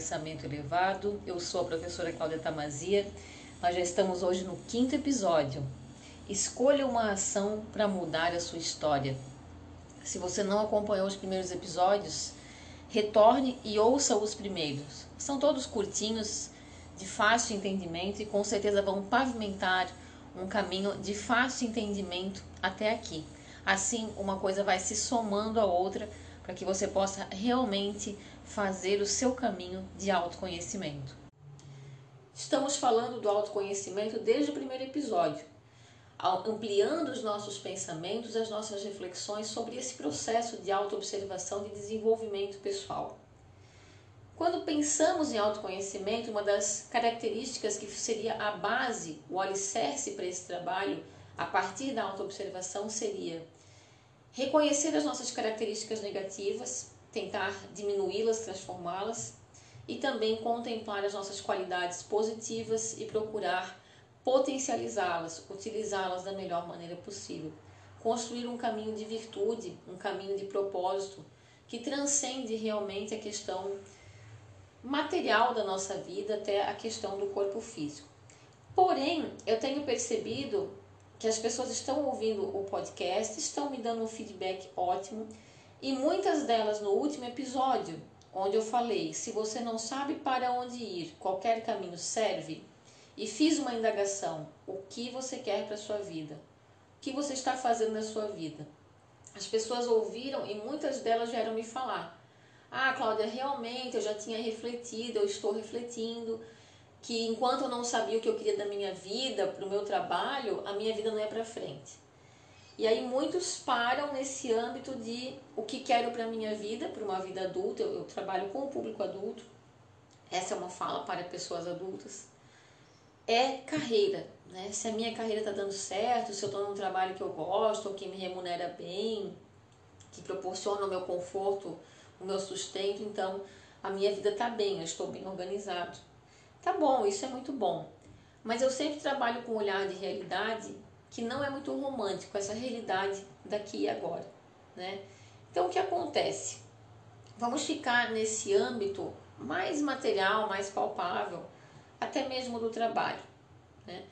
Pensamento Elevado. Eu sou a professora Cláudia Tamazia. Nós já estamos hoje no quinto episódio. Escolha uma ação para mudar a sua história. Se você não acompanhou os primeiros episódios, retorne e ouça os primeiros. São todos curtinhos, de fácil entendimento e com certeza vão pavimentar um caminho de fácil entendimento até aqui. Assim, uma coisa vai se somando à outra para que você possa realmente fazer o seu caminho de autoconhecimento. Estamos falando do autoconhecimento desde o primeiro episódio, ampliando os nossos pensamentos, as nossas reflexões sobre esse processo de autoobservação de desenvolvimento pessoal. Quando pensamos em autoconhecimento, uma das características que seria a base, o alicerce para esse trabalho, a partir da autoobservação, seria reconhecer as nossas características negativas, tentar diminuí-las, transformá-las e também contemplar as nossas qualidades positivas e procurar potencializá-las, utilizá-las da melhor maneira possível. Construir um caminho de virtude, um caminho de propósito que transcende realmente a questão material da nossa vida até a questão do corpo físico. Porém, eu tenho percebido que as pessoas estão ouvindo o podcast, estão me dando um feedback ótimo e muitas delas no último episódio, onde eu falei: se você não sabe para onde ir, qualquer caminho serve, e fiz uma indagação: o que você quer para sua vida? O que você está fazendo na sua vida? As pessoas ouviram e muitas delas vieram me falar: Ah, Cláudia, realmente eu já tinha refletido, eu estou refletindo que enquanto eu não sabia o que eu queria da minha vida, para o meu trabalho, a minha vida não ia para frente. E aí muitos param nesse âmbito de o que quero para minha vida, para uma vida adulta. Eu, eu, trabalho com o público adulto. Essa é uma fala para pessoas adultas. É carreira, né? Se a minha carreira está dando certo, se eu estou num trabalho que eu gosto, ou que me remunera bem, que proporciona o meu conforto, o meu sustento, então a minha vida está bem, eu estou bem organizado. Tá bom, isso é muito bom. Mas eu sempre trabalho com um olhar de realidade que não é muito romântico, essa realidade daqui e agora, né? Então o que acontece? Vamos ficar nesse âmbito mais material, mais palpável, até mesmo do trabalho, né?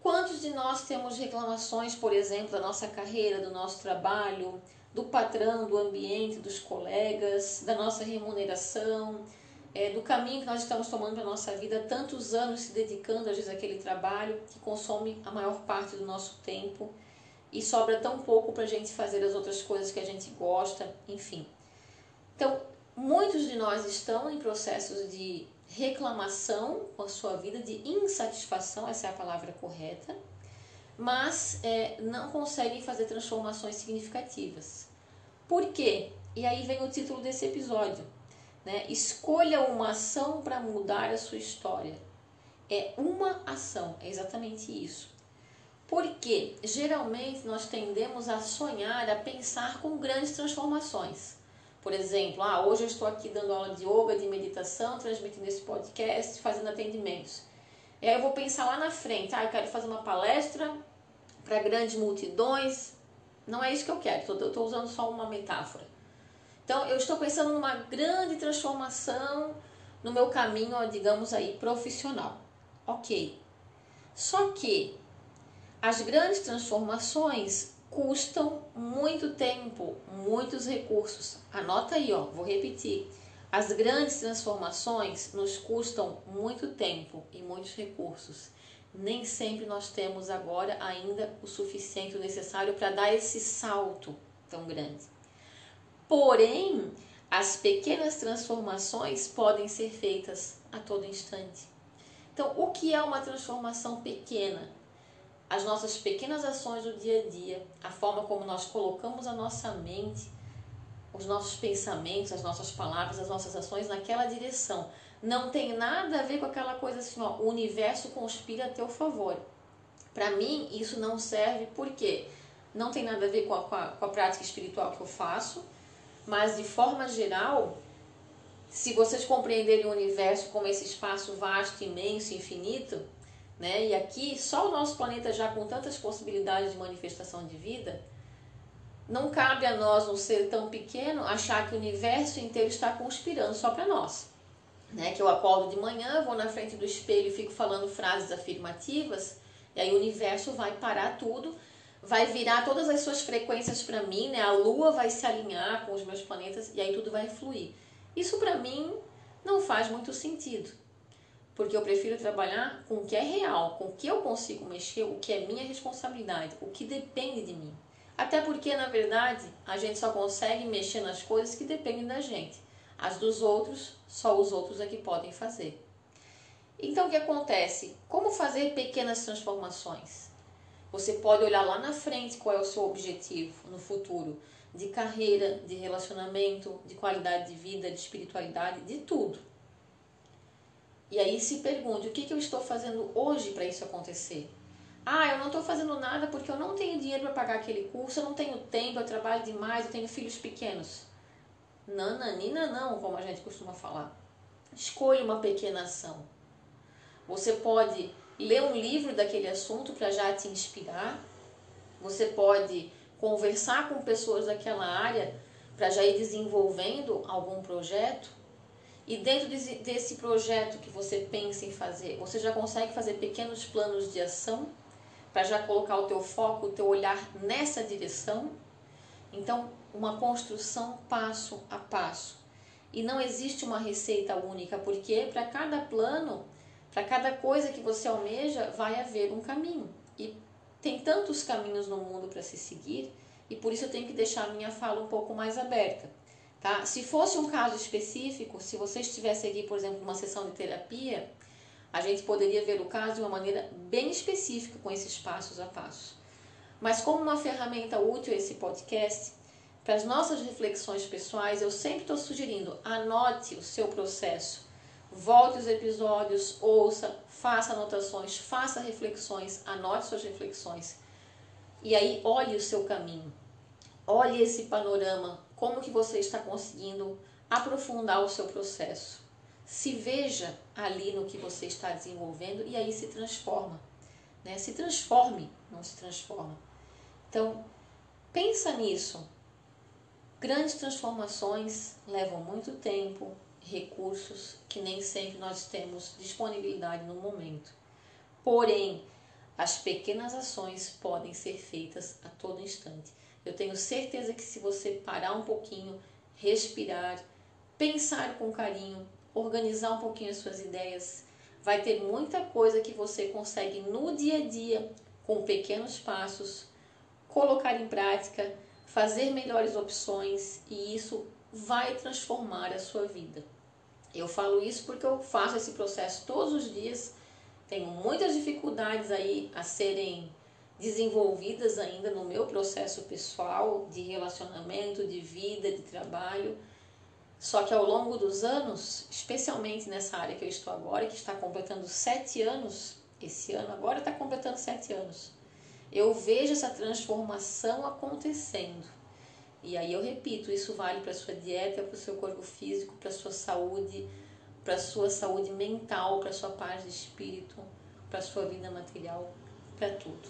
Quantos de nós temos reclamações, por exemplo, da nossa carreira, do nosso trabalho, do patrão, do ambiente, dos colegas, da nossa remuneração, é, do caminho que nós estamos tomando para a nossa vida, tantos anos se dedicando às vezes àquele trabalho que consome a maior parte do nosso tempo e sobra tão pouco para a gente fazer as outras coisas que a gente gosta, enfim. Então, muitos de nós estão em processos de reclamação com a sua vida, de insatisfação, essa é a palavra correta, mas é, não conseguem fazer transformações significativas. Por quê? E aí vem o título desse episódio né? Escolha uma ação para mudar a sua história. É uma ação, é exatamente isso. Porque geralmente nós tendemos a sonhar, a pensar com grandes transformações. Por exemplo, ah, hoje eu estou aqui dando aula de yoga, de meditação, transmitindo esse podcast, fazendo atendimentos. E aí eu vou pensar lá na frente, ah, eu quero fazer uma palestra para grandes multidões. Não é isso que eu quero, eu estou usando só uma metáfora. Então, eu estou pensando numa grande transformação no meu caminho, digamos aí, profissional. Ok. Só que as grandes transformações custam muito tempo, muitos recursos. Anota aí, ó, vou repetir. As grandes transformações nos custam muito tempo e muitos recursos. Nem sempre nós temos agora ainda o suficiente, o necessário para dar esse salto tão grande. Porém, as pequenas transformações podem ser feitas a todo instante. Então, o que é uma transformação pequena? As nossas pequenas ações do dia a dia, a forma como nós colocamos a nossa mente, os nossos pensamentos, as nossas palavras, as nossas ações naquela direção. Não tem nada a ver com aquela coisa assim, ó, o universo conspira a teu favor. Para mim, isso não serve porque não tem nada a ver com a, com a, com a prática espiritual que eu faço, mas de forma geral, se vocês compreenderem o universo como esse espaço vasto, imenso, infinito, né? E aqui só o nosso planeta já com tantas possibilidades de manifestação de vida, não cabe a nós, um ser tão pequeno, achar que o universo inteiro está conspirando só para nós. Né? Que eu acordo de manhã, vou na frente do espelho e fico falando frases afirmativas, e aí o universo vai parar tudo, vai virar todas as suas frequências para mim, né? A lua vai se alinhar com os meus planetas e aí tudo vai fluir. Isso para mim não faz muito sentido. Porque eu prefiro trabalhar com o que é real, com o que eu consigo mexer, o que é minha responsabilidade, o que depende de mim. Até porque, na verdade, a gente só consegue mexer nas coisas que dependem da gente. As dos outros, só os outros é que podem fazer. Então, o que acontece? Como fazer pequenas transformações? Você pode olhar lá na frente qual é o seu objetivo no futuro, de carreira, de relacionamento, de qualidade de vida, de espiritualidade, de tudo. E aí se pergunte: o que, que eu estou fazendo hoje para isso acontecer? Ah, eu não estou fazendo nada porque eu não tenho dinheiro para pagar aquele curso, eu não tenho tempo, eu trabalho demais, eu tenho filhos pequenos. Nananina não, como a gente costuma falar. Escolha uma pequena ação. Você pode ler um livro daquele assunto para já te inspirar. Você pode conversar com pessoas daquela área para já ir desenvolvendo algum projeto. E dentro desse projeto que você pensa em fazer, você já consegue fazer pequenos planos de ação para já colocar o teu foco, o teu olhar nessa direção. Então, uma construção passo a passo. E não existe uma receita única, porque para cada plano, para cada coisa que você almeja, vai haver um caminho. E tem tantos caminhos no mundo para se seguir, e por isso eu tenho que deixar a minha fala um pouco mais aberta. Tá? Se fosse um caso específico, se você estivesse aqui, por exemplo, numa sessão de terapia, a gente poderia ver o caso de uma maneira bem específica com esses passos a passo. Mas como uma ferramenta útil esse podcast, para as nossas reflexões pessoais, eu sempre estou sugerindo, anote o seu processo. Volte os episódios, ouça, faça anotações, faça reflexões, anote suas reflexões. E aí olhe o seu caminho. Olhe esse panorama, como que você está conseguindo aprofundar o seu processo se veja ali no que você está desenvolvendo e aí se transforma. Né? Se transforme, não se transforma. Então, pensa nisso. Grandes transformações levam muito tempo, recursos que nem sempre nós temos disponibilidade no momento. Porém, as pequenas ações podem ser feitas a todo instante. Eu tenho certeza que se você parar um pouquinho, respirar, pensar com carinho, organizar um pouquinho as suas ideias. Vai ter muita coisa que você consegue no dia a dia, com pequenos passos, colocar em prática, fazer melhores opções e isso vai transformar a sua vida. Eu falo isso porque eu faço esse processo todos os dias. Tenho muitas dificuldades aí a serem desenvolvidas ainda no meu processo pessoal de relacionamento, de vida, de trabalho só que ao longo dos anos, especialmente nessa área que eu estou agora, que está completando sete anos, esse ano agora está completando sete anos, eu vejo essa transformação acontecendo. E aí eu repito, isso vale para sua dieta, para o seu corpo físico, para sua saúde, para sua saúde mental, para sua paz de espírito, para sua vida material, para tudo.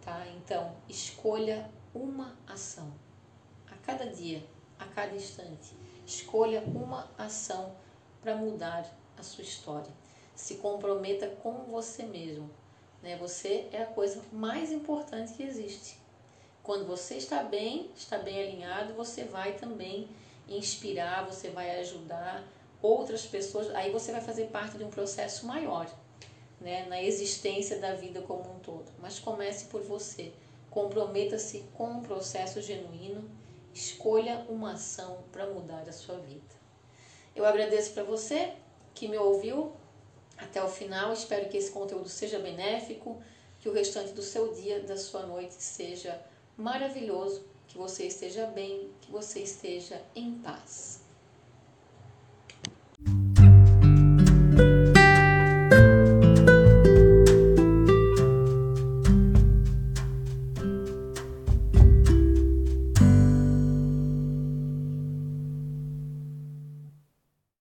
Tá? Então, escolha uma ação a cada dia, a cada instante Escolha uma ação para mudar a sua história. Se comprometa com você mesmo. Né? Você é a coisa mais importante que existe. Quando você está bem, está bem alinhado, você vai também inspirar, você vai ajudar outras pessoas. Aí você vai fazer parte de um processo maior, né? na existência da vida como um todo. Mas comece por você. Comprometa-se com um processo genuíno Escolha uma ação para mudar a sua vida. Eu agradeço para você que me ouviu até o final. Espero que esse conteúdo seja benéfico, que o restante do seu dia, da sua noite seja maravilhoso, que você esteja bem, que você esteja em paz.